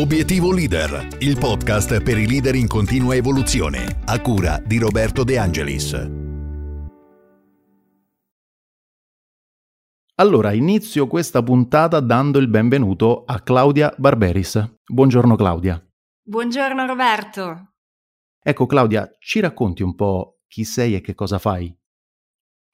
Obiettivo Leader, il podcast per i leader in continua evoluzione, a cura di Roberto De Angelis. Allora, inizio questa puntata dando il benvenuto a Claudia Barberis. Buongiorno Claudia. Buongiorno Roberto. Ecco Claudia, ci racconti un po' chi sei e che cosa fai?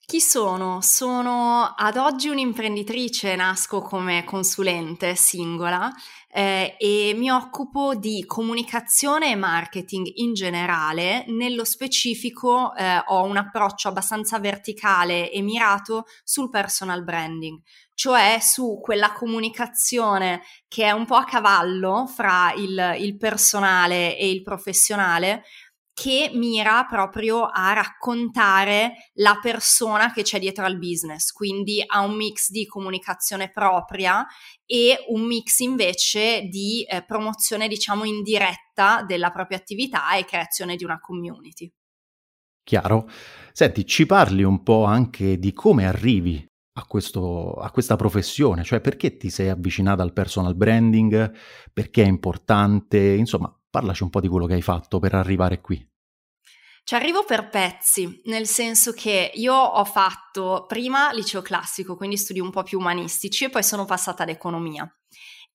Chi sono? Sono ad oggi un'imprenditrice, nasco come consulente singola eh, e mi occupo di comunicazione e marketing in generale. Nello specifico eh, ho un approccio abbastanza verticale e mirato sul personal branding, cioè su quella comunicazione che è un po' a cavallo fra il, il personale e il professionale che mira proprio a raccontare la persona che c'è dietro al business, quindi ha un mix di comunicazione propria e un mix invece di eh, promozione, diciamo, indiretta della propria attività e creazione di una community. Chiaro. Senti, ci parli un po' anche di come arrivi a, questo, a, questa professione, cioè perché ti sei avvicinata al personal branding, perché è importante, insomma, Parlaci un po' di quello che hai fatto per arrivare qui. Ci arrivo per pezzi, nel senso che io ho fatto prima liceo classico, quindi studi un po' più umanistici e poi sono passata ad economia.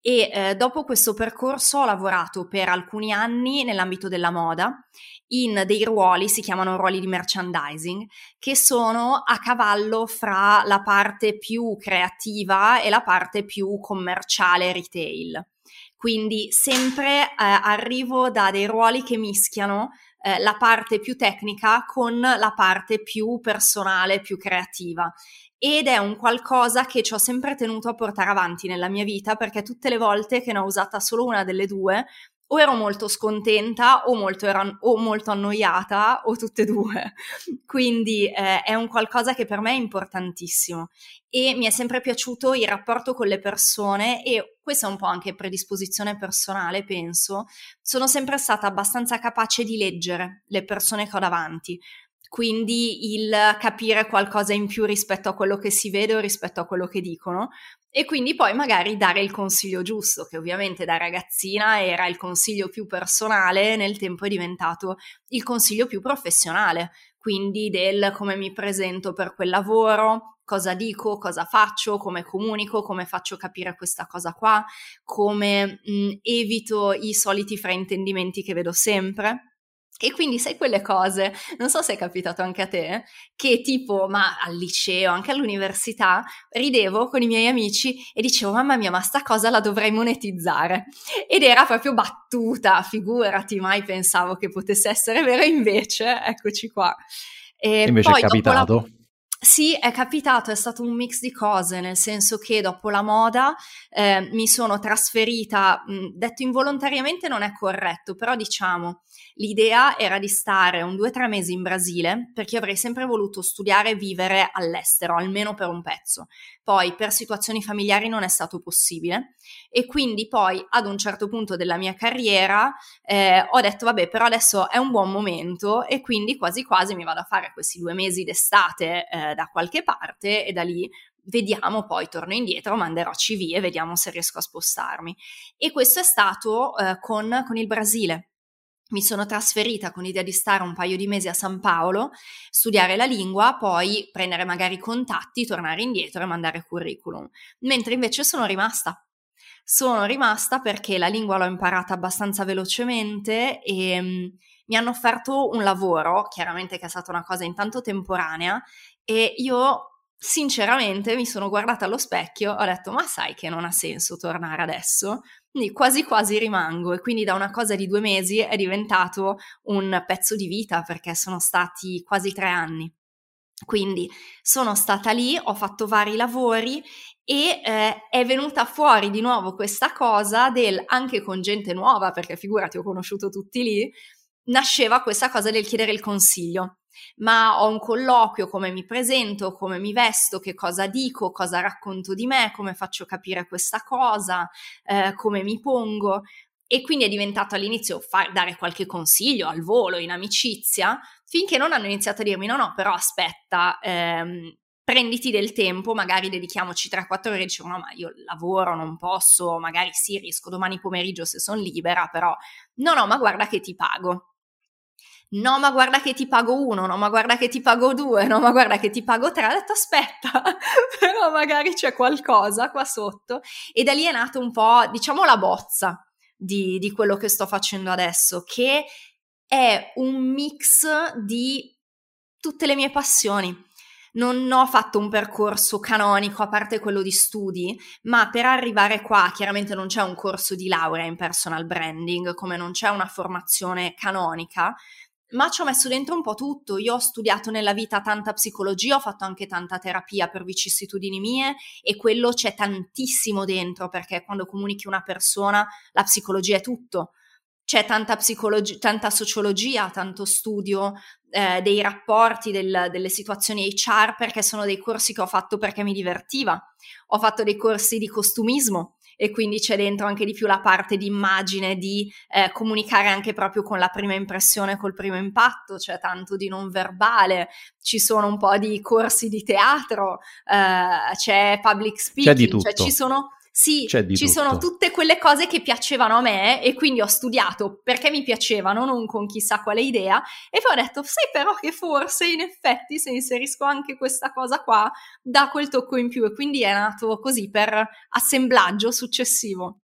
E eh, dopo questo percorso ho lavorato per alcuni anni nell'ambito della moda in dei ruoli, si chiamano ruoli di merchandising, che sono a cavallo fra la parte più creativa e la parte più commerciale retail. Quindi sempre eh, arrivo da dei ruoli che mischiano eh, la parte più tecnica con la parte più personale, più creativa. Ed è un qualcosa che ci ho sempre tenuto a portare avanti nella mia vita perché tutte le volte che ne ho usata solo una delle due o ero molto scontenta o molto, era, o molto annoiata o tutte e due. Quindi eh, è un qualcosa che per me è importantissimo e mi è sempre piaciuto il rapporto con le persone e questa è un po' anche predisposizione personale, penso. Sono sempre stata abbastanza capace di leggere le persone che ho davanti quindi il capire qualcosa in più rispetto a quello che si vede o rispetto a quello che dicono. E quindi poi magari dare il consiglio giusto, che ovviamente da ragazzina era il consiglio più personale, nel tempo è diventato il consiglio più professionale, quindi del come mi presento per quel lavoro, cosa dico, cosa faccio, come comunico, come faccio capire questa cosa qua, come mh, evito i soliti fraintendimenti che vedo sempre e quindi sai quelle cose, non so se è capitato anche a te, che tipo, ma al liceo, anche all'università, ridevo con i miei amici e dicevo, mamma mia, ma sta cosa la dovrei monetizzare. Ed era proprio battuta, figurati, mai pensavo che potesse essere vero, invece, eccoci qua. E invece è capitato? Sì, è capitato, è stato un mix di cose, nel senso che dopo la moda eh, mi sono trasferita, mh, detto involontariamente non è corretto, però diciamo L'idea era di stare un due o tre mesi in Brasile perché avrei sempre voluto studiare e vivere all'estero, almeno per un pezzo. Poi per situazioni familiari non è stato possibile e quindi poi ad un certo punto della mia carriera eh, ho detto vabbè però adesso è un buon momento e quindi quasi quasi mi vado a fare questi due mesi d'estate eh, da qualche parte e da lì vediamo poi, torno indietro, manderò CV e vediamo se riesco a spostarmi. E questo è stato eh, con, con il Brasile mi sono trasferita con l'idea di stare un paio di mesi a San Paolo, studiare la lingua, poi prendere magari contatti, tornare indietro e mandare curriculum. Mentre invece sono rimasta. Sono rimasta perché la lingua l'ho imparata abbastanza velocemente e mm, mi hanno offerto un lavoro, chiaramente che è stata una cosa intanto temporanea, e io sinceramente mi sono guardata allo specchio, ho detto ma sai che non ha senso tornare adesso? Quindi quasi quasi rimango e quindi da una cosa di due mesi è diventato un pezzo di vita perché sono stati quasi tre anni. Quindi sono stata lì, ho fatto vari lavori e eh, è venuta fuori di nuovo questa cosa del anche con gente nuova, perché figurati ho conosciuto tutti lì, nasceva questa cosa del chiedere il consiglio ma ho un colloquio, come mi presento, come mi vesto, che cosa dico, cosa racconto di me, come faccio capire questa cosa, eh, come mi pongo. E quindi è diventato all'inizio far, dare qualche consiglio al volo, in amicizia, finché non hanno iniziato a dirmi: no, no, però aspetta, ehm, prenditi del tempo, magari dedichiamoci 3-4 ore e dici no ma io lavoro, non posso, magari sì riesco domani pomeriggio se sono libera, però no no ma guarda che ti pago. No, ma guarda che ti pago uno, no, ma guarda che ti pago due, no, ma guarda che ti pago tre. Ho detto aspetta, però magari c'è qualcosa qua sotto. E da lì è nato un po', diciamo, la bozza di, di quello che sto facendo adesso, che è un mix di tutte le mie passioni. Non ho fatto un percorso canonico a parte quello di studi, ma per arrivare qua chiaramente non c'è un corso di laurea in personal branding, come non c'è una formazione canonica, ma ci ho messo dentro un po' tutto. Io ho studiato nella vita tanta psicologia, ho fatto anche tanta terapia per vicissitudini mie e quello c'è tantissimo dentro perché quando comunichi una persona la psicologia è tutto c'è tanta, psicologia, tanta sociologia, tanto studio eh, dei rapporti, del, delle situazioni HR, perché sono dei corsi che ho fatto perché mi divertiva. Ho fatto dei corsi di costumismo e quindi c'è dentro anche di più la parte di immagine, di eh, comunicare anche proprio con la prima impressione, col primo impatto, c'è tanto di non verbale, ci sono un po' di corsi di teatro, eh, c'è public speaking, c'è di tutto. Cioè ci sono sì, ci tutto. sono tutte quelle cose che piacevano a me e quindi ho studiato perché mi piacevano, non con chissà quale idea, e poi ho detto, sai però che forse in effetti se inserisco anche questa cosa qua dà quel tocco in più e quindi è nato così per assemblaggio successivo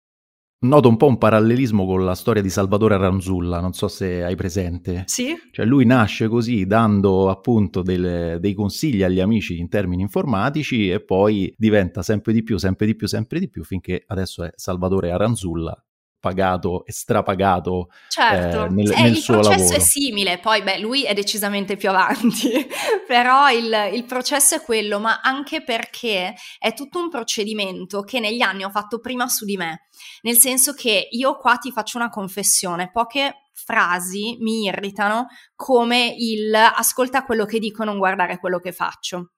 noto un po' un parallelismo con la storia di Salvatore Aranzulla, non so se hai presente. Sì. Cioè lui nasce così dando appunto delle, dei consigli agli amici in termini informatici e poi diventa sempre di più, sempre di più, sempre di più finché adesso è Salvatore Aranzulla pagato e strapagato certo. eh, nel, eh, nel il suo processo lavoro. è simile, poi beh, lui è decisamente più avanti, però il, il, processo è quello, ma anche perché è tutto un procedimento che negli anni ho fatto prima su di me, nel senso che io qua ti faccio una confessione, poche frasi mi irritano come il ascolta quello che dico non guardare quello che faccio.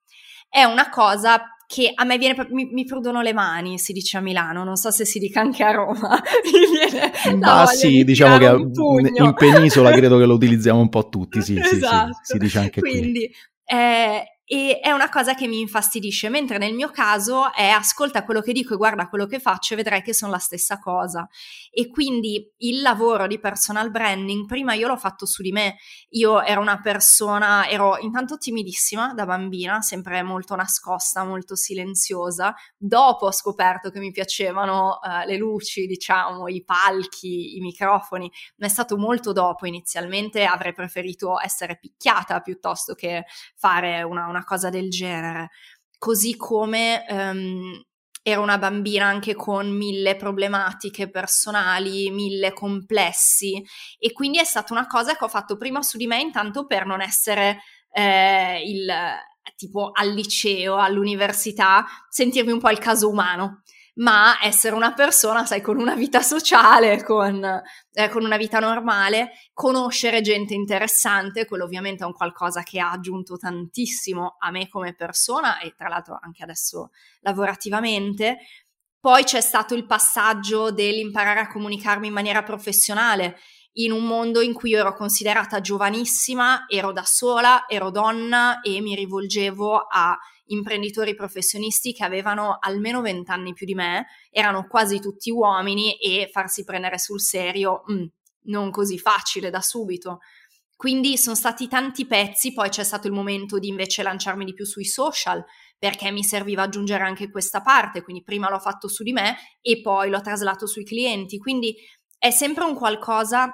È una cosa che a me viene, mi, mi prudono le mani, si dice a Milano, non so se si dica anche a Roma. Ma sì, di diciamo che in penisola credo che lo utilizziamo un po' tutti, sì, esatto. sì, sì, esatto. si dice anche Quindi, qui. Eh, e è una cosa che mi infastidisce, mentre nel mio caso è ascolta quello che dico e guarda quello che faccio e vedrai che sono la stessa cosa. E quindi il lavoro di personal branding, prima io l'ho fatto su di me, io ero una persona, ero intanto timidissima da bambina, sempre molto nascosta, molto silenziosa, dopo ho scoperto che mi piacevano uh, le luci, diciamo, i palchi, i microfoni, ma è stato molto dopo, inizialmente avrei preferito essere picchiata piuttosto che fare una una cosa del genere. Così come um, ero una bambina anche con mille problematiche personali, mille complessi. E quindi è stata una cosa che ho fatto prima su di me intanto per non essere eh, il tipo al liceo, all'università, sentirmi un po' il caso umano ma essere una persona, sai, con una vita sociale, con, eh, con, una vita normale, conoscere gente interessante, quello ovviamente è un qualcosa che ha aggiunto tantissimo a me come persona e tra l'altro anche adesso lavorativamente. Poi c'è stato il passaggio dell'imparare a comunicarmi in maniera professionale, in un mondo in cui ero considerata giovanissima, ero da sola, ero donna e mi rivolgevo a imprenditori professionisti che avevano almeno vent'anni più di me, erano quasi tutti uomini e farsi prendere sul serio mm, non così facile da subito. Quindi sono stati tanti pezzi, poi c'è stato il momento di invece lanciarmi di più sui social perché mi serviva aggiungere anche questa parte, quindi prima l'ho fatto su di me e poi l'ho traslato sui clienti, quindi è sempre un qualcosa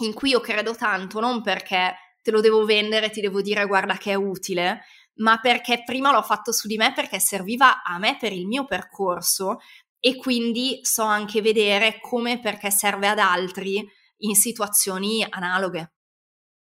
in cui io credo tanto, non perché te lo devo vendere, ti devo dire guarda che è utile, ma perché prima l'ho fatto su di me perché serviva a me per il mio percorso e quindi so anche vedere come perché serve ad altri in situazioni analoghe.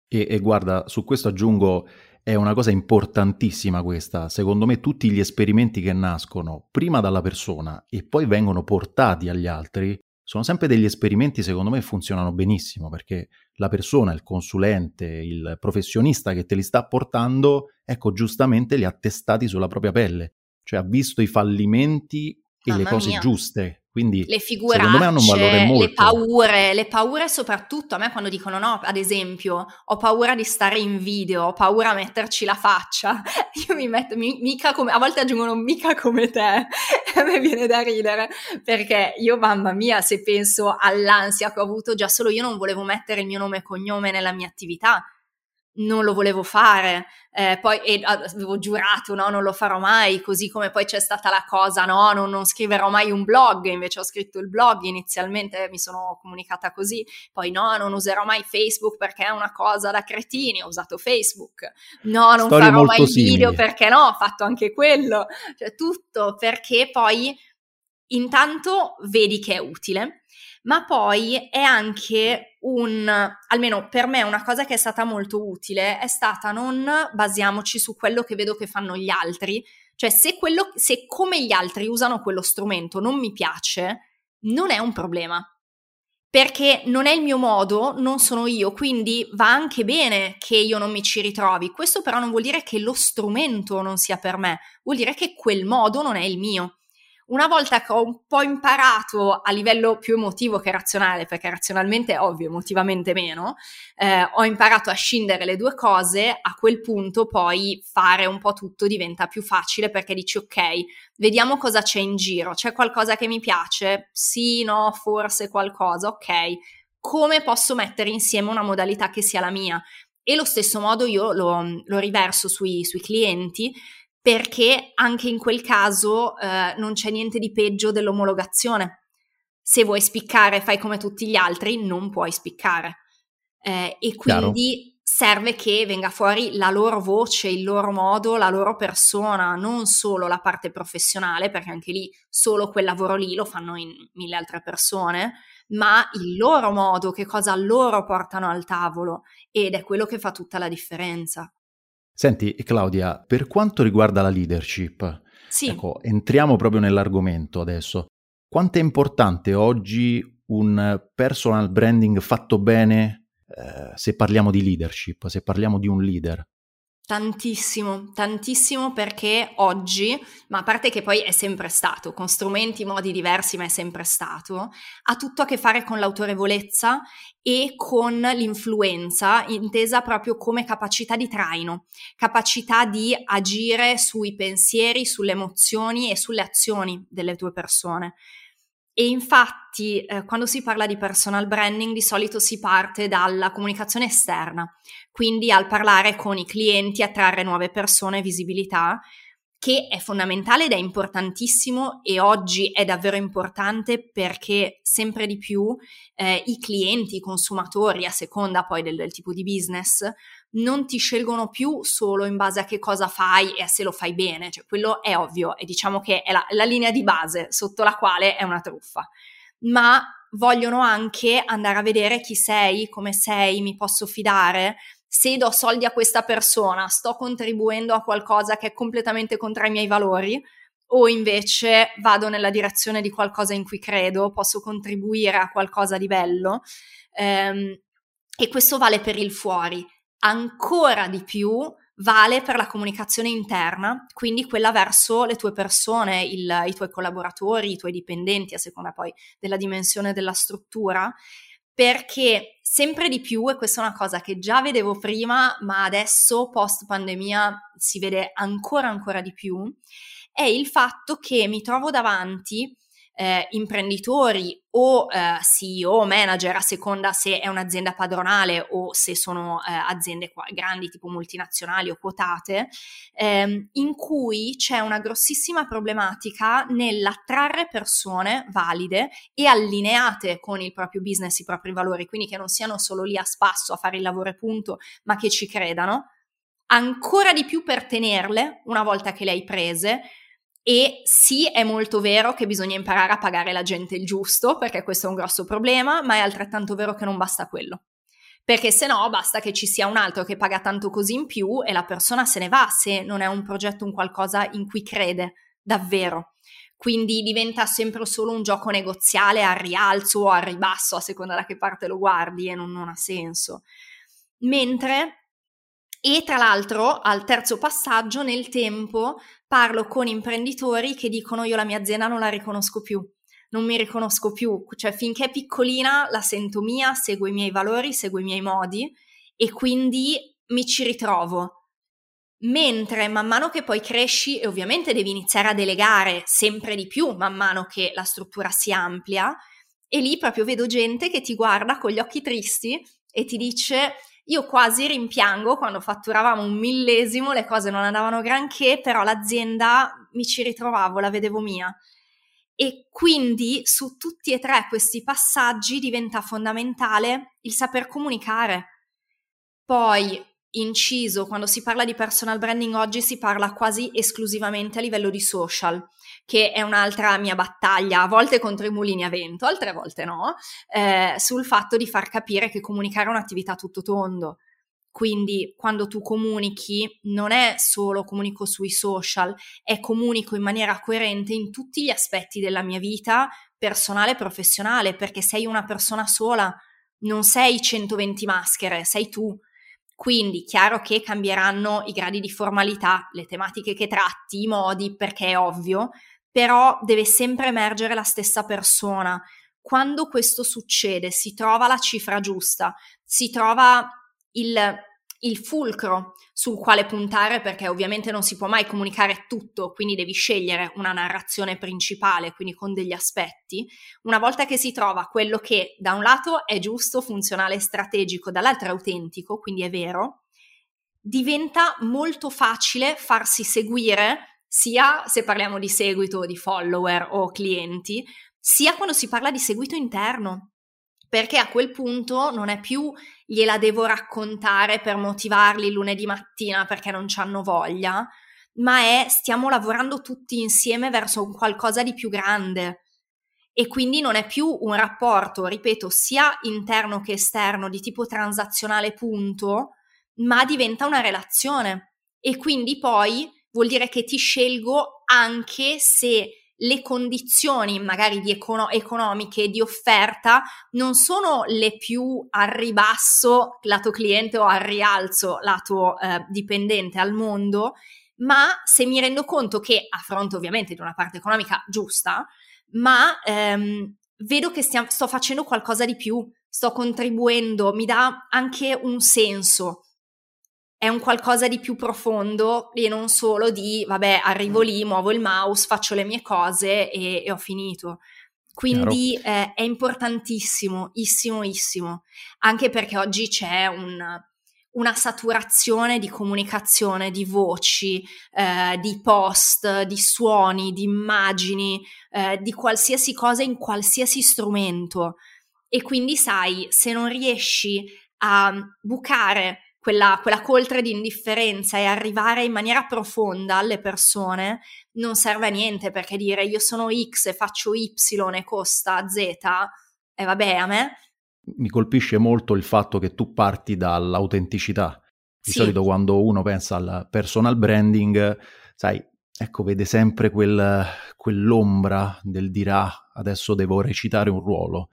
E, e guarda, su questo aggiungo, è una cosa importantissima questa. Secondo me tutti gli esperimenti che nascono prima dalla persona e poi vengono portati agli altri sono sempre degli esperimenti, secondo me, funzionano benissimo perché la persona, il consulente, il professionista che te li sta portando, ecco, giustamente li ha testati sulla propria pelle, cioè ha visto i fallimenti e Mamma le cose mia. giuste Quindi le figuracce, molto... le paure, le paure soprattutto a me quando dicono no, ad esempio, ho paura di stare in video, ho paura a metterci la faccia, io mi metto mi, mica come, a volte aggiungono mica come te, a me viene da ridere, perché io mamma mia se penso all'ansia che ho avuto, già solo io non volevo mettere il mio nome e cognome nella mia attività, non lo volevo fare, eh, poi e, avevo giurato no, non lo farò mai, così come poi c'è stata la cosa, no, non, non, scriverò mai un blog, invece ho scritto il blog, inizialmente mi sono comunicata così, poi no, non userò mai Facebook perché è una cosa da cretini, ho usato Facebook, no, non Storie farò mai il simili. video perché no, ho fatto anche quello, cioè tutto perché poi intanto vedi che è utile ma poi è anche un, almeno per me una cosa che è stata molto utile, è stata non basiamoci su quello che vedo che fanno gli altri, cioè se, quello, se come gli altri usano quello strumento non mi piace, non è un problema. Perché non è il mio modo, non sono io, quindi va anche bene che io non mi ci ritrovi. Questo però non vuol dire che lo strumento non sia per me, vuol dire che quel modo non è il mio. Una volta che ho un po' imparato a livello più emotivo che razionale, perché razionalmente è ovvio, emotivamente meno, eh, ho imparato a scindere le due cose, a quel punto poi fare un po' tutto diventa più facile perché dici ok, vediamo cosa c'è in giro, c'è qualcosa che mi piace? Sì, no, forse qualcosa, ok. Come posso mettere insieme una modalità che sia la mia? E lo stesso modo io lo, lo riverso sui, sui clienti perché anche in quel caso eh, non c'è niente di peggio dell'omologazione. Se vuoi spiccare, fai come tutti gli altri, non puoi spiccare. Eh, e quindi Chiaro. serve che venga fuori la loro voce, il loro modo, la loro persona, non solo la parte professionale, perché anche lì solo quel lavoro lì lo fanno in mille altre persone, ma il loro modo, che cosa loro portano al tavolo ed è quello che fa tutta la differenza. Senti Claudia, per quanto riguarda la leadership, sì. ecco, entriamo proprio nell'argomento adesso. Quanto è importante oggi un personal branding fatto bene eh, se parliamo di leadership, se parliamo di un leader? Tantissimo, tantissimo perché oggi, ma a parte che poi è sempre stato, con strumenti, modi diversi, ma è sempre stato, ha tutto a che fare con l'autorevolezza e con l'influenza, intesa proprio come capacità di traino, capacità di agire sui pensieri, sulle emozioni e sulle azioni delle tue persone. E infatti, eh, quando si parla di personal branding, di solito si parte dalla comunicazione esterna, quindi al parlare con i clienti, attrarre nuove persone, visibilità, che è fondamentale ed è importantissimo e oggi è davvero importante perché sempre di più eh, i clienti, i consumatori, a seconda poi del, del tipo di business, non ti scelgono più solo in base a che cosa fai e a se lo fai bene, cioè quello è ovvio e diciamo che è la, la linea di base sotto la quale è una truffa, ma vogliono anche andare a vedere chi sei, come sei, mi posso fidare, se do soldi a questa persona sto contribuendo a qualcosa che è completamente contro i miei valori? O invece vado nella direzione di qualcosa in cui credo, posso contribuire a qualcosa di bello. Um, e questo vale per il fuori ancora di più vale per la comunicazione interna, quindi quella verso le tue persone, il, i tuoi collaboratori, i tuoi dipendenti, a seconda poi della dimensione della struttura, perché sempre di più, e questa è una cosa che già vedevo prima, ma adesso post pandemia si vede ancora ancora di più, è il fatto che mi trovo davanti eh, imprenditori o eh, CEO, manager, a seconda se è un'azienda padronale o se sono eh, aziende qua, grandi tipo multinazionali o quotate, ehm, in cui c'è una grossissima problematica nell'attrarre persone valide e allineate con il proprio business, i propri valori, quindi che non siano solo lì a spasso a fare il lavoro e punto, ma che ci credano. Ancora di più per tenerle una volta che le hai prese, e sì, è molto vero che bisogna imparare a pagare la gente il giusto, perché questo è un grosso problema, ma è altrettanto vero che non basta quello. Perché se no basta che ci sia un altro che paga tanto così in più e la persona se ne va se non è un progetto, un qualcosa in cui crede davvero. Quindi diventa sempre solo un gioco negoziale al rialzo o al ribasso, a seconda da che parte lo guardi e non, non ha senso. Mentre e tra l'altro, al terzo passaggio, nel tempo, parlo con imprenditori che dicono io la mia azienda non la riconosco più, non mi riconosco più, cioè finché è piccolina la sento mia, seguo i miei valori, seguo i miei modi e quindi mi ci ritrovo. Mentre man mano che poi cresci e ovviamente devi iniziare a delegare sempre di più man mano che la struttura si amplia, e lì proprio vedo gente che ti guarda con gli occhi tristi e ti dice io quasi rimpiango quando fatturavamo un millesimo, le cose non andavano granché, però l'azienda mi ci ritrovavo, la vedevo mia. E quindi su tutti e tre questi passaggi diventa fondamentale il saper comunicare. Poi inciso, quando si parla di personal branding oggi si parla quasi esclusivamente a livello di social, che è un'altra mia battaglia, a volte contro i mulini a vento, altre volte no, eh, sul fatto di far capire che comunicare è un'attività tutto tondo. Quindi quando tu comunichi non è solo comunico sui social, è comunico in maniera coerente in tutti gli aspetti della mia vita personale e professionale, perché sei una persona sola, non sei 120 maschere, sei tu quindi chiaro che cambieranno i gradi di formalità, le tematiche che tratti, i modi, perché è ovvio, però deve sempre emergere la stessa persona. Quando questo succede, si trova la cifra giusta, si trova il il fulcro sul quale puntare perché ovviamente non si può mai comunicare tutto, quindi devi scegliere una narrazione principale, quindi con degli aspetti. Una volta che si trova quello che da un lato è giusto, funzionale e strategico, dall'altro è autentico, quindi è vero, diventa molto facile farsi seguire sia se parliamo di seguito di follower o clienti, sia quando si parla di seguito interno perché a quel punto non è più gliela devo raccontare per motivarli lunedì mattina perché non ci hanno voglia, ma è stiamo lavorando tutti insieme verso un qualcosa di più grande. E quindi non è più un rapporto, ripeto, sia interno che esterno di tipo transazionale punto, ma diventa una relazione. E quindi poi vuol dire che ti scelgo anche se le condizioni magari di econo- economiche di offerta non sono le più al ribasso lato cliente o al rialzo lato eh, dipendente al mondo, ma se mi rendo conto che a fronte ovviamente di una parte economica giusta, ma ehm, vedo che stiamo, sto facendo qualcosa di più, sto contribuendo, mi dà anche un senso è un qualcosa di più profondo e non solo di, vabbè, arrivo lì, muovo il mouse, faccio le mie cose e, e ho finito. Quindi eh, è importantissimo, issimissimo, anche perché oggi c'è un, una saturazione di comunicazione, di voci, eh, di post, di suoni, di immagini, eh, di qualsiasi cosa in qualsiasi strumento. E quindi sai, se non riesci a bucare quella, quella coltre di indifferenza e arrivare in maniera profonda alle persone non serve a niente perché dire io sono X e faccio Y e costa Z, e eh, vabbè a me. Mi colpisce molto il fatto che tu parti dall'autenticità. Di sì. solito quando uno pensa al personal branding, sai, ecco, vede sempre quel, quell'ombra del dirà adesso devo recitare un ruolo.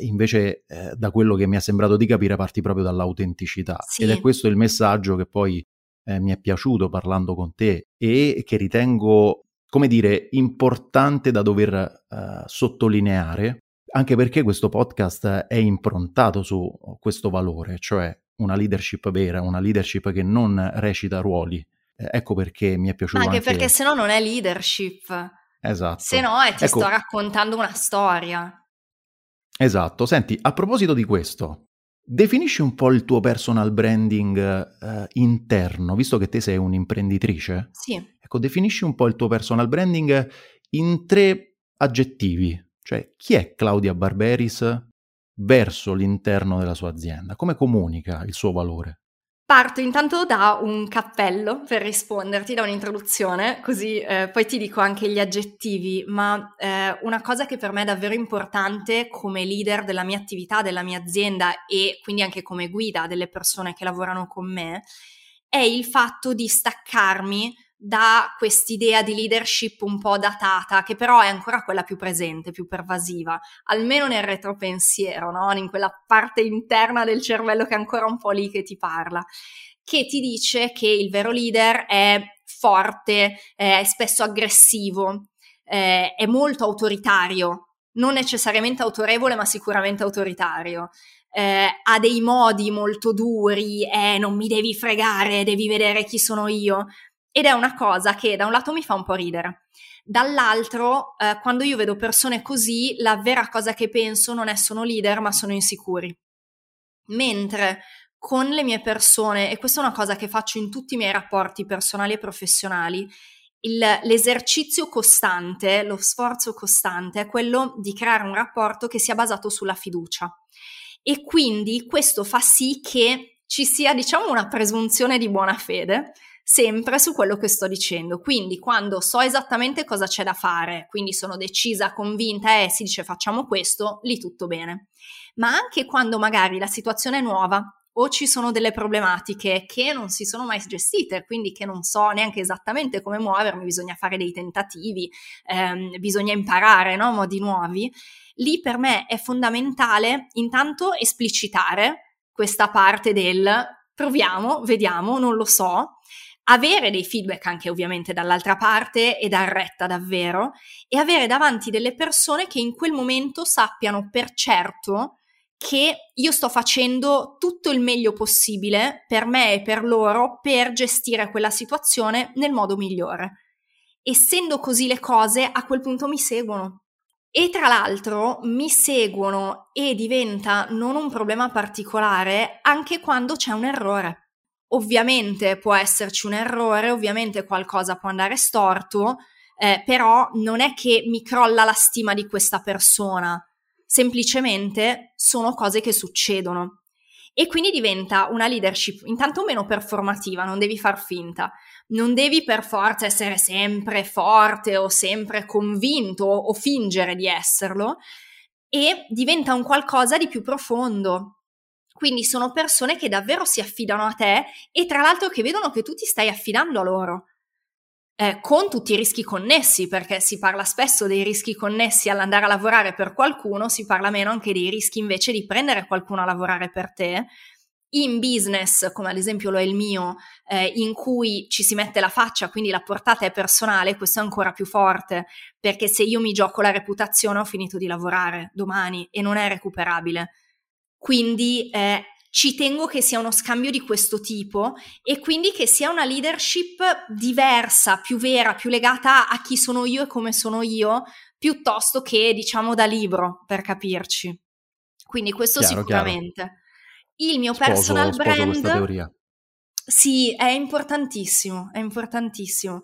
Invece, eh, da quello che mi è sembrato di capire, parti proprio dall'autenticità. Sì. Ed è questo il messaggio che poi eh, mi è piaciuto parlando con te e che ritengo, come dire, importante da dover eh, sottolineare, anche perché questo podcast è improntato su questo valore, cioè una leadership vera, una leadership che non recita ruoli. Eh, ecco perché mi è piaciuto. Anche, anche perché se no non è leadership. Esatto. Se no è ti ecco. sto raccontando una storia. Esatto, senti, a proposito di questo, definisci un po' il tuo personal branding eh, interno, visto che te sei un'imprenditrice. Sì. Ecco, definisci un po' il tuo personal branding in tre aggettivi, cioè chi è Claudia Barberis verso l'interno della sua azienda, come comunica il suo valore? Parto intanto da un cappello per risponderti, da un'introduzione, così eh, poi ti dico anche gli aggettivi, ma eh, una cosa che per me è davvero importante come leader della mia attività, della mia azienda e quindi anche come guida delle persone che lavorano con me, è il fatto di staccarmi da quest'idea di leadership un po' datata, che però è ancora quella più presente, più pervasiva, almeno nel retropensiero, no? in quella parte interna del cervello che è ancora un po' lì che ti parla, che ti dice che il vero leader è forte, è spesso aggressivo, è molto autoritario, non necessariamente autorevole, ma sicuramente autoritario. Eh, ha dei modi molto duri, eh, non mi devi fregare, devi vedere chi sono io. Ed è una cosa che da un lato mi fa un po' ridere. Dall'altro, eh, quando io vedo persone così, la vera cosa che penso non è sono leader, ma sono insicuri. Mentre con le mie persone, e questa è una cosa che faccio in tutti i miei rapporti personali e professionali, il, l'esercizio costante, lo sforzo costante è quello di creare un rapporto che sia basato sulla fiducia. E quindi questo fa sì che ci sia, diciamo, una presunzione di buona fede sempre su quello che sto dicendo. Quindi quando so esattamente cosa c'è da fare, quindi sono decisa, convinta e eh, si dice facciamo questo, lì tutto bene. Ma anche quando magari la situazione è nuova, o ci sono delle problematiche che non si sono mai gestite, quindi che non so neanche esattamente come muovermi, bisogna fare dei tentativi, ehm, bisogna imparare no? modi nuovi. Lì per me è fondamentale intanto esplicitare questa parte del proviamo, vediamo, non lo so, avere dei feedback anche ovviamente dall'altra parte e dar retta davvero e avere davanti delle persone che in quel momento sappiano per certo che io sto facendo tutto il meglio possibile per me e per loro per gestire quella situazione nel modo migliore. Essendo così le cose, a quel punto mi seguono. E tra l'altro mi seguono e diventa non un problema particolare anche quando c'è un errore. Ovviamente può esserci un errore, ovviamente qualcosa può andare storto, eh, però non è che mi crolla la stima di questa persona semplicemente sono cose che succedono. E quindi diventa una leadership intanto meno performativa, non devi far finta, non devi per forza essere sempre forte o sempre convinto o fingere di esserlo, e diventa un qualcosa di più profondo. Quindi sono persone che davvero si affidano a te e tra l'altro che vedono che tu ti stai affidando a loro eh, con tutti i rischi connessi, perché si parla spesso dei rischi connessi all'andare a lavorare per qualcuno, si parla meno anche dei rischi invece di prendere qualcuno a lavorare per te. In business, come ad esempio lo è il mio, eh, in cui ci si mette la faccia, quindi la portata è personale, questo è ancora più forte, perché se io mi gioco la reputazione ho finito di lavorare domani e non è recuperabile. Quindi eh, ci tengo che sia uno scambio di questo tipo e quindi che sia una leadership diversa, più vera, più legata a chi sono io e come sono io, piuttosto che diciamo da libro, per capirci. Quindi questo chiaro, sicuramente. Chiaro. Il mio sposo, personal sposo brand Sì, è importantissimo, è importantissimo.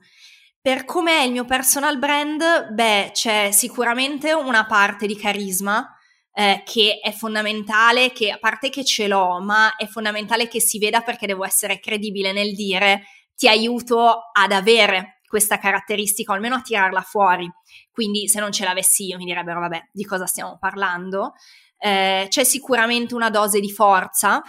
Per com'è il mio personal brand, beh, c'è sicuramente una parte di carisma, eh, che è fondamentale, che a parte che ce l'ho, ma è fondamentale che si veda perché devo essere credibile nel dire ti aiuto ad avere questa caratteristica o almeno a tirarla fuori. Quindi se non ce l'avessi io mi direbbero vabbè di cosa stiamo parlando. Eh, c'è sicuramente una dose di forza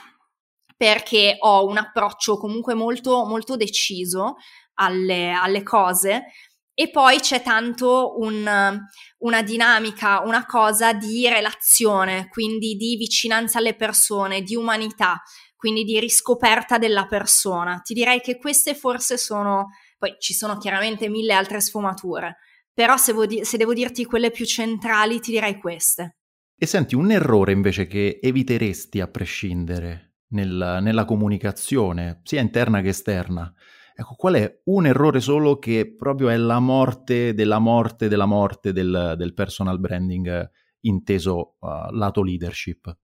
perché ho un approccio comunque molto, molto deciso alle, alle cose e poi c'è tanto un, una dinamica, una cosa di relazione, quindi di vicinanza alle persone, di umanità, quindi di riscoperta della persona. Ti direi che queste forse sono, poi ci sono chiaramente mille altre sfumature, però se, di- se devo dirti quelle più centrali ti direi queste. E senti, un errore invece che eviteresti a prescindere nel, nella comunicazione, sia interna che esterna, Ecco, qual è un errore solo che proprio è la morte della morte della morte del, del personal branding inteso uh, lato leadership?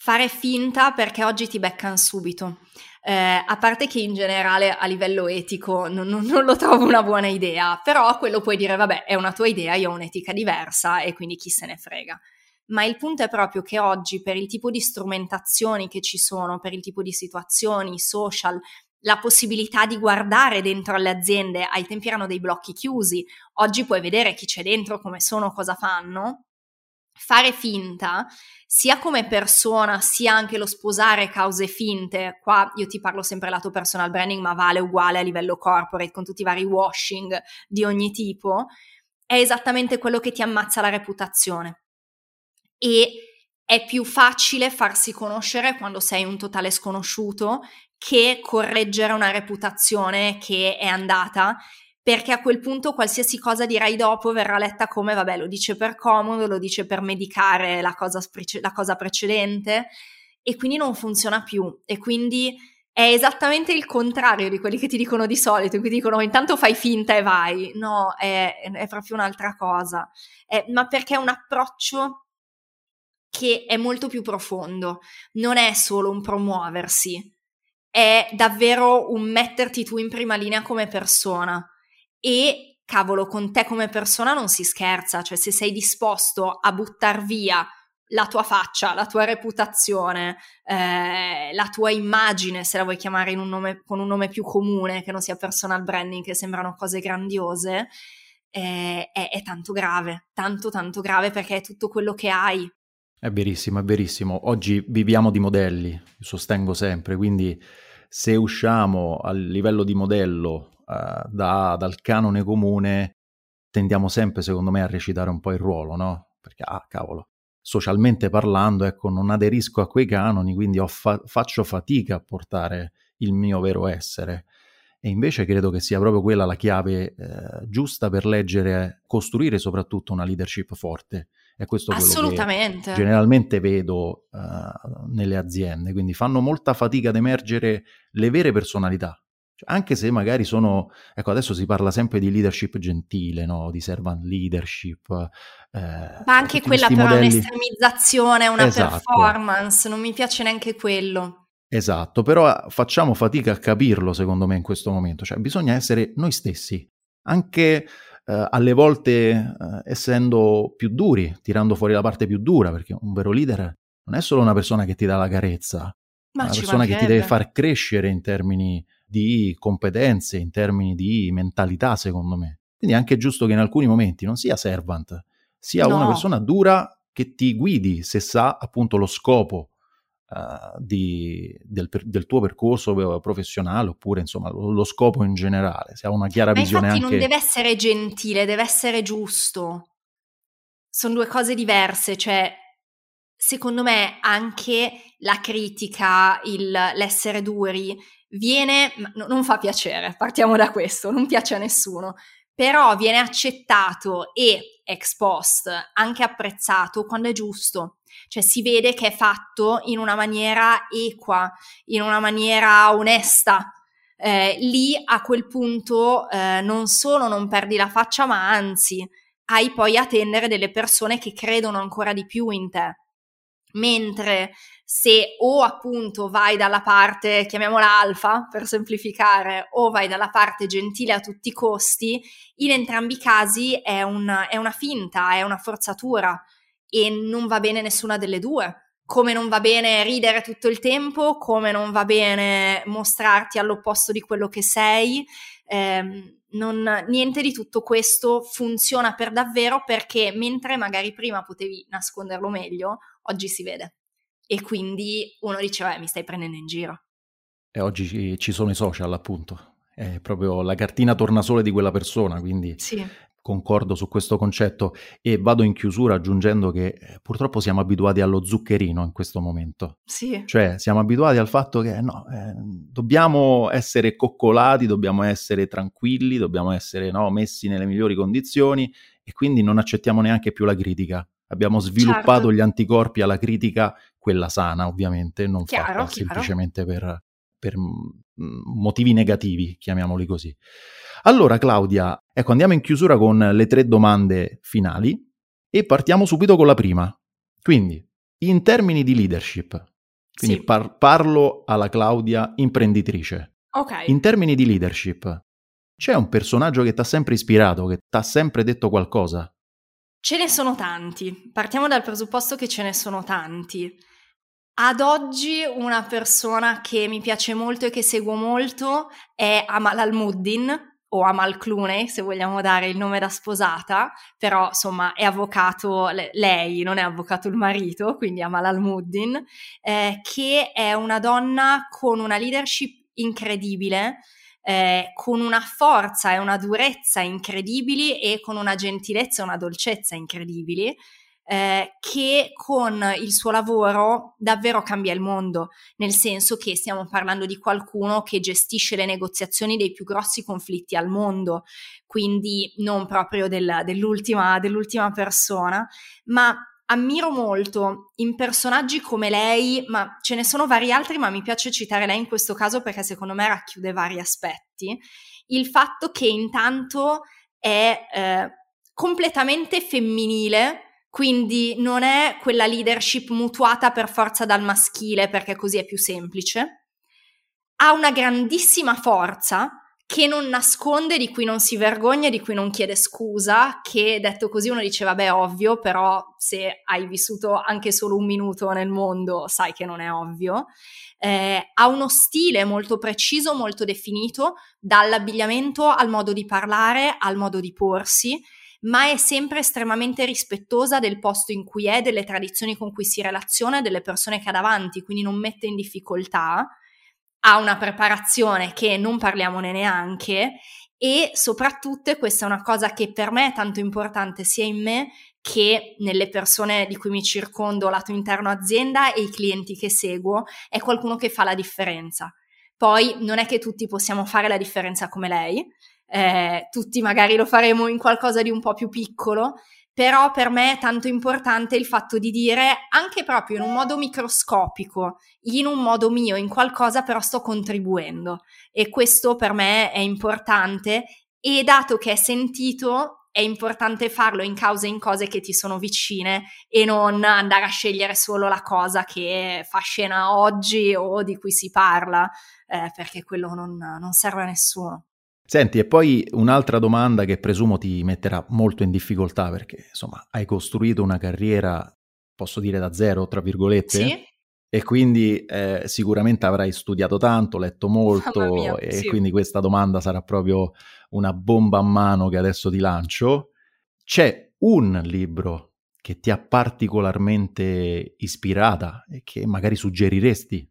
Fare finta perché oggi ti beccano subito. Eh, a parte che in generale a livello etico non, non, non, lo trovo una buona idea, però quello puoi dire, vabbè, è una tua idea, io ho un'etica diversa e quindi chi se ne frega. Ma il punto è proprio che oggi, per il tipo di strumentazioni che ci sono, per il tipo di situazioni social, la possibilità di guardare dentro alle aziende, ai tempi erano dei blocchi chiusi, oggi puoi vedere chi c'è dentro, come sono, cosa fanno. Fare finta, sia come persona, sia anche lo sposare cause finte, qua io ti parlo sempre lato personal branding, ma vale uguale a livello corporate, con tutti i vari washing di ogni tipo, è esattamente quello che ti ammazza la reputazione. E è più facile farsi conoscere quando sei un totale sconosciuto che correggere una reputazione che è andata perché a quel punto qualsiasi cosa dirai dopo verrà letta come, vabbè, lo dice per comodo, lo dice per medicare la cosa, la cosa precedente e quindi non funziona più e quindi è esattamente il contrario di quelli che ti dicono di solito, in cui dicono intanto fai finta e vai. No, è, è proprio un'altra cosa. È, ma perché è un approccio che è molto più profondo, non è solo un promuoversi, è davvero un metterti tu in prima linea come persona e cavolo, con te come persona non si scherza, cioè se sei disposto a buttar via la tua faccia, la tua reputazione, eh, la tua immagine, se la vuoi chiamare un nome, con un nome più comune, che non sia personal branding, che sembrano cose grandiose, eh, è, è tanto grave, tanto tanto grave perché è tutto quello che hai. È verissimo, è verissimo. Oggi viviamo di modelli, sostengo sempre, quindi se usciamo a livello di modello uh, da, dal canone comune, tendiamo sempre, secondo me, a recitare un po' il ruolo, no? Perché, ah, cavolo, socialmente parlando, ecco, non aderisco a quei canoni, quindi fa- faccio fatica a portare il mio vero essere. E invece credo che sia proprio quella la chiave eh, giusta per leggere, costruire soprattutto una leadership forte. È questo quello che generalmente vedo uh, nelle aziende, quindi fanno molta fatica ad emergere le vere personalità, cioè, anche se magari sono, ecco adesso si parla sempre di leadership gentile, no? di servant leadership. Eh, Ma anche quella però modelli... è un'estremizzazione, una esatto. performance, non mi piace neanche quello. Esatto, però facciamo fatica a capirlo secondo me in questo momento, cioè bisogna essere noi stessi, anche eh, alle volte eh, essendo più duri, tirando fuori la parte più dura, perché un vero leader non è solo una persona che ti dà la carezza, Ma è una persona che ti deve far crescere in termini di competenze, in termini di mentalità, secondo me. Quindi è anche giusto che in alcuni momenti non sia servant, sia no. una persona dura che ti guidi se sa appunto lo scopo uh, di, del, del, tuo percorso professionale oppure insomma lo, lo, scopo in generale, se ha una chiara Ma visione infatti anche... non deve essere gentile, deve essere giusto. Sono due cose diverse, cioè secondo me anche la critica, il, l'essere duri viene, non fa piacere, partiamo da questo, non piace a nessuno, però viene accettato e ex post anche apprezzato quando è giusto, cioè si vede che è fatto in una maniera equa, in una maniera onesta. Eh, lì a quel punto eh, non solo non perdi la faccia, ma anzi hai poi a tendere delle persone che credono ancora di più in te. Mentre se o appunto vai dalla parte, chiamiamola alfa per semplificare, o vai dalla parte gentile a tutti i costi, in entrambi i casi è, un, è una finta, è una forzatura e non va bene nessuna delle due. Come non va bene ridere tutto il tempo, come non va bene mostrarti all'opposto di quello che sei. Eh, non, niente di tutto questo funziona per davvero perché mentre magari prima potevi nasconderlo meglio, oggi si vede e quindi uno diceva eh, mi stai prendendo in giro. E oggi ci sono i social appunto, è proprio la cartina tornasole di quella persona, quindi sì. concordo su questo concetto e vado in chiusura aggiungendo che eh, purtroppo siamo abituati allo zuccherino in questo momento. Sì. Cioè siamo abituati al fatto che no, eh, dobbiamo essere coccolati, dobbiamo essere tranquilli, dobbiamo essere no, messi nelle migliori condizioni e quindi non accettiamo neanche più la critica. Abbiamo sviluppato certo. gli anticorpi alla critica quella sana ovviamente, non chiaro, fatta chiaro. semplicemente per, per motivi negativi, chiamiamoli così. Allora Claudia, ecco andiamo in chiusura con le tre domande finali e partiamo subito con la prima. Quindi, in termini di leadership, quindi sì. par- parlo alla Claudia imprenditrice. Ok. In termini di leadership, c'è un personaggio che ti ha sempre ispirato, che ti ha sempre detto qualcosa? Ce ne sono tanti. Partiamo dal presupposto che ce ne sono tanti. Ad oggi una persona che mi piace molto e che seguo molto è Amal Al-Muddin o Amal Clooney, se vogliamo dare il nome da sposata, però insomma è avvocato lei, non è avvocato il marito, quindi Amal Al-Muddin, eh, che è una donna con una leadership incredibile, eh, con una forza e una durezza incredibili e con una gentilezza e una dolcezza incredibili eh, che con il suo lavoro davvero cambia il mondo, nel senso che stiamo parlando di qualcuno che gestisce le negoziazioni dei più grossi conflitti al mondo, quindi non proprio del, dell'ultima, dell'ultima persona, ma ammiro molto in personaggi come lei, ma ce ne sono vari altri, ma mi piace citare lei in questo caso perché secondo me racchiude vari aspetti, il fatto che intanto è eh, completamente femminile, quindi non è quella leadership mutuata per forza dal maschile perché così è più semplice, ha una grandissima forza che non nasconde, di cui non si vergogna, di cui non chiede scusa, che detto così uno dice vabbè ovvio, però se hai vissuto anche solo un minuto nel mondo sai che non è ovvio. Eh, ha uno stile molto preciso, molto definito, dall'abbigliamento al modo di parlare, al modo di porsi, ma è sempre estremamente rispettosa del posto in cui è, delle tradizioni con cui si relaziona, delle persone che ha davanti, quindi non mette in difficoltà ha una preparazione che non parliamone neanche e soprattutto questa è una cosa che per me è tanto importante sia in me che nelle persone di cui mi circondo lato interno azienda e i clienti che seguo, è qualcuno che fa la differenza. Poi non è che tutti possiamo fare la differenza come lei, eh, tutti magari lo faremo in qualcosa di un po' più piccolo, però per me è tanto importante il fatto di dire anche proprio in un modo microscopico, in un modo mio, in qualcosa però sto contribuendo e questo per me è importante e dato che è sentito è importante farlo in cause e in cose che ti sono vicine e non andare a scegliere solo la cosa che fa scena oggi o di cui si parla, eh, perché quello non, non serve a nessuno. Senti, e poi un'altra domanda che presumo ti metterà molto in difficoltà perché, insomma, hai costruito una carriera, posso dire da zero, tra virgolette? Sì. E quindi eh, sicuramente avrai studiato tanto, letto molto mia, e sì. quindi questa domanda sarà proprio una bomba a mano che adesso ti lancio. C'è un libro che ti ha particolarmente ispirata e che magari suggeriresti?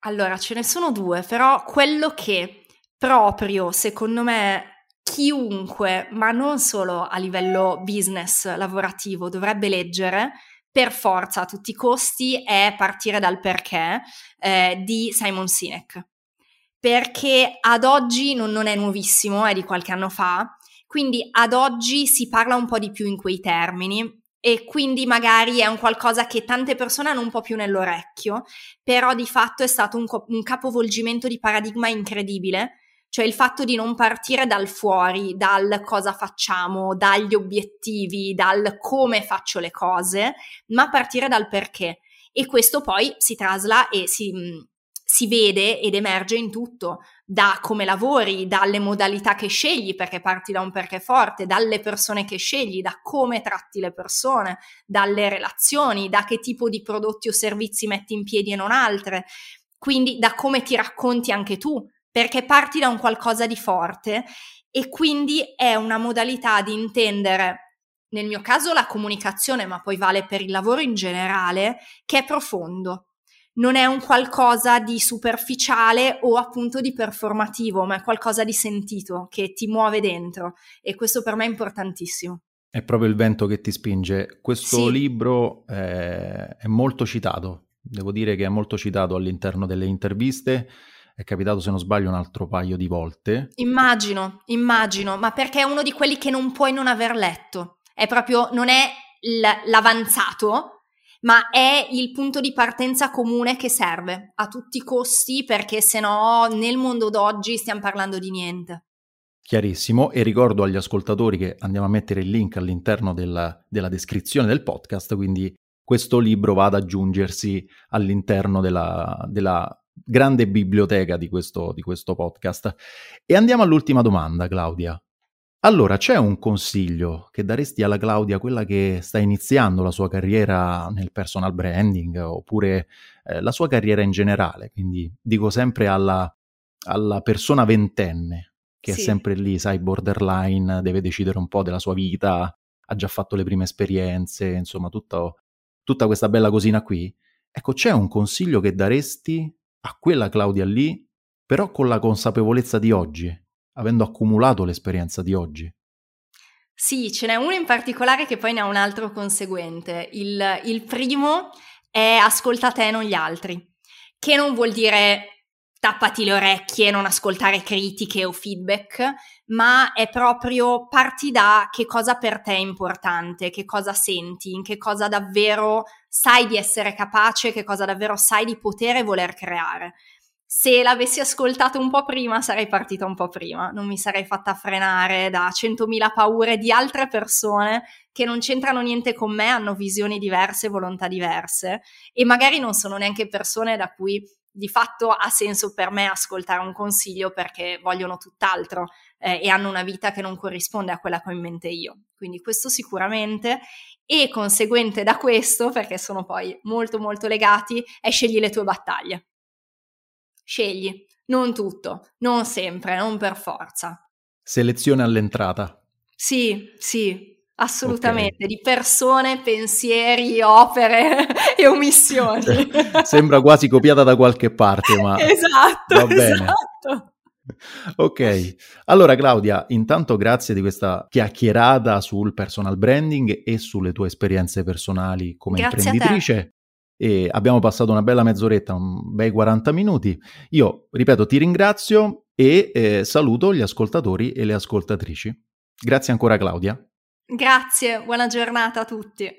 Allora, ce ne sono due, però quello che proprio, secondo me, chiunque, ma non solo a livello business lavorativo, dovrebbe leggere per forza a tutti i costi è partire dal perché eh, di Simon Sinek. Perché ad oggi non, non è nuovissimo, è di qualche anno fa, quindi ad oggi si parla un po' di più in quei termini e quindi magari è un qualcosa che tante persone hanno un po' più nell'orecchio, però di fatto è stato un, co- un capovolgimento di paradigma incredibile cioè il fatto di non partire dal fuori, dal cosa facciamo, dagli obiettivi, dal come faccio le cose, ma partire dal perché. E questo poi si trasla e si, si vede ed emerge in tutto, da come lavori, dalle modalità che scegli, perché parti da un perché forte, dalle persone che scegli, da come tratti le persone, dalle relazioni, da che tipo di prodotti o servizi metti in piedi e non altre, quindi da come ti racconti anche tu, perché parti da un qualcosa di forte e quindi è una modalità di intendere, nel mio caso la comunicazione, ma poi vale per il lavoro in generale, che è profondo. Non è un qualcosa di superficiale o appunto di performativo, ma è qualcosa di sentito che ti muove dentro e questo per me è importantissimo. È proprio il vento che ti spinge. Questo Sì. libro eh, è molto citato, devo dire che è molto citato all'interno delle interviste, è capitato se non sbaglio un altro paio di volte. Immagino, immagino, ma perché è uno di quelli che non puoi non aver letto. È proprio, non è l'avanzato, ma è il punto di partenza comune che serve a tutti i costi, perché se no nel mondo d'oggi stiamo parlando di niente. Chiarissimo, e ricordo agli ascoltatori che andiamo a mettere il link all'interno della, della descrizione del podcast, quindi questo libro va ad aggiungersi all'interno della, della grande biblioteca di questo, di questo podcast. E andiamo all'ultima domanda, Claudia. Allora, c'è un consiglio che daresti alla Claudia, quella che sta iniziando la sua carriera nel personal branding oppure eh, la sua carriera in generale? Quindi dico sempre alla, alla persona ventenne che Sì. è sempre lì, sai, borderline, deve decidere un po' della sua vita, ha già fatto le prime esperienze, insomma, tutto- tutta questa bella cosina qui. Ecco, c'è un consiglio che daresti a quella Claudia lì, però con la consapevolezza di oggi, avendo accumulato l'esperienza di oggi? Sì, ce n'è uno in particolare che poi ne ha un altro conseguente. Il, il primo è ascolta te, non gli altri, che non vuol dire tappati le orecchie, non ascoltare critiche o feedback, ma è proprio parti da che cosa per te è importante, che cosa senti, in che cosa davvero sai di essere capace, che cosa davvero sai di poter e voler creare se l'avessi ascoltato un po' prima sarei partita un po' prima, non mi sarei fatta frenare da centomila paure di altre persone che non c'entrano niente con me, hanno visioni diverse, volontà diverse e magari non sono neanche persone da cui di fatto ha senso per me ascoltare un consiglio perché vogliono tutt'altro eh, e hanno una vita che non corrisponde a quella che ho in mente io. Quindi questo sicuramente e conseguente da questo, perché sono poi molto molto legati, è scegli le tue battaglie Scegli, non tutto, non sempre, non per forza. Selezione all'entrata. Sì, sì, assolutamente, okay. di persone, pensieri, opere e omissioni. Cioè, sembra quasi copiata da qualche parte, ma esatto, va bene. Esatto. Ok, allora Claudia, intanto grazie di questa chiacchierata sul personal branding e sulle tue esperienze personali come grazie imprenditrice e abbiamo passato una bella mezz'oretta, un bei 40 minuti. Io, ripeto, ti ringrazio e eh, saluto gli ascoltatori e le ascoltatrici. Grazie ancora Claudia. Grazie, buona giornata a tutti.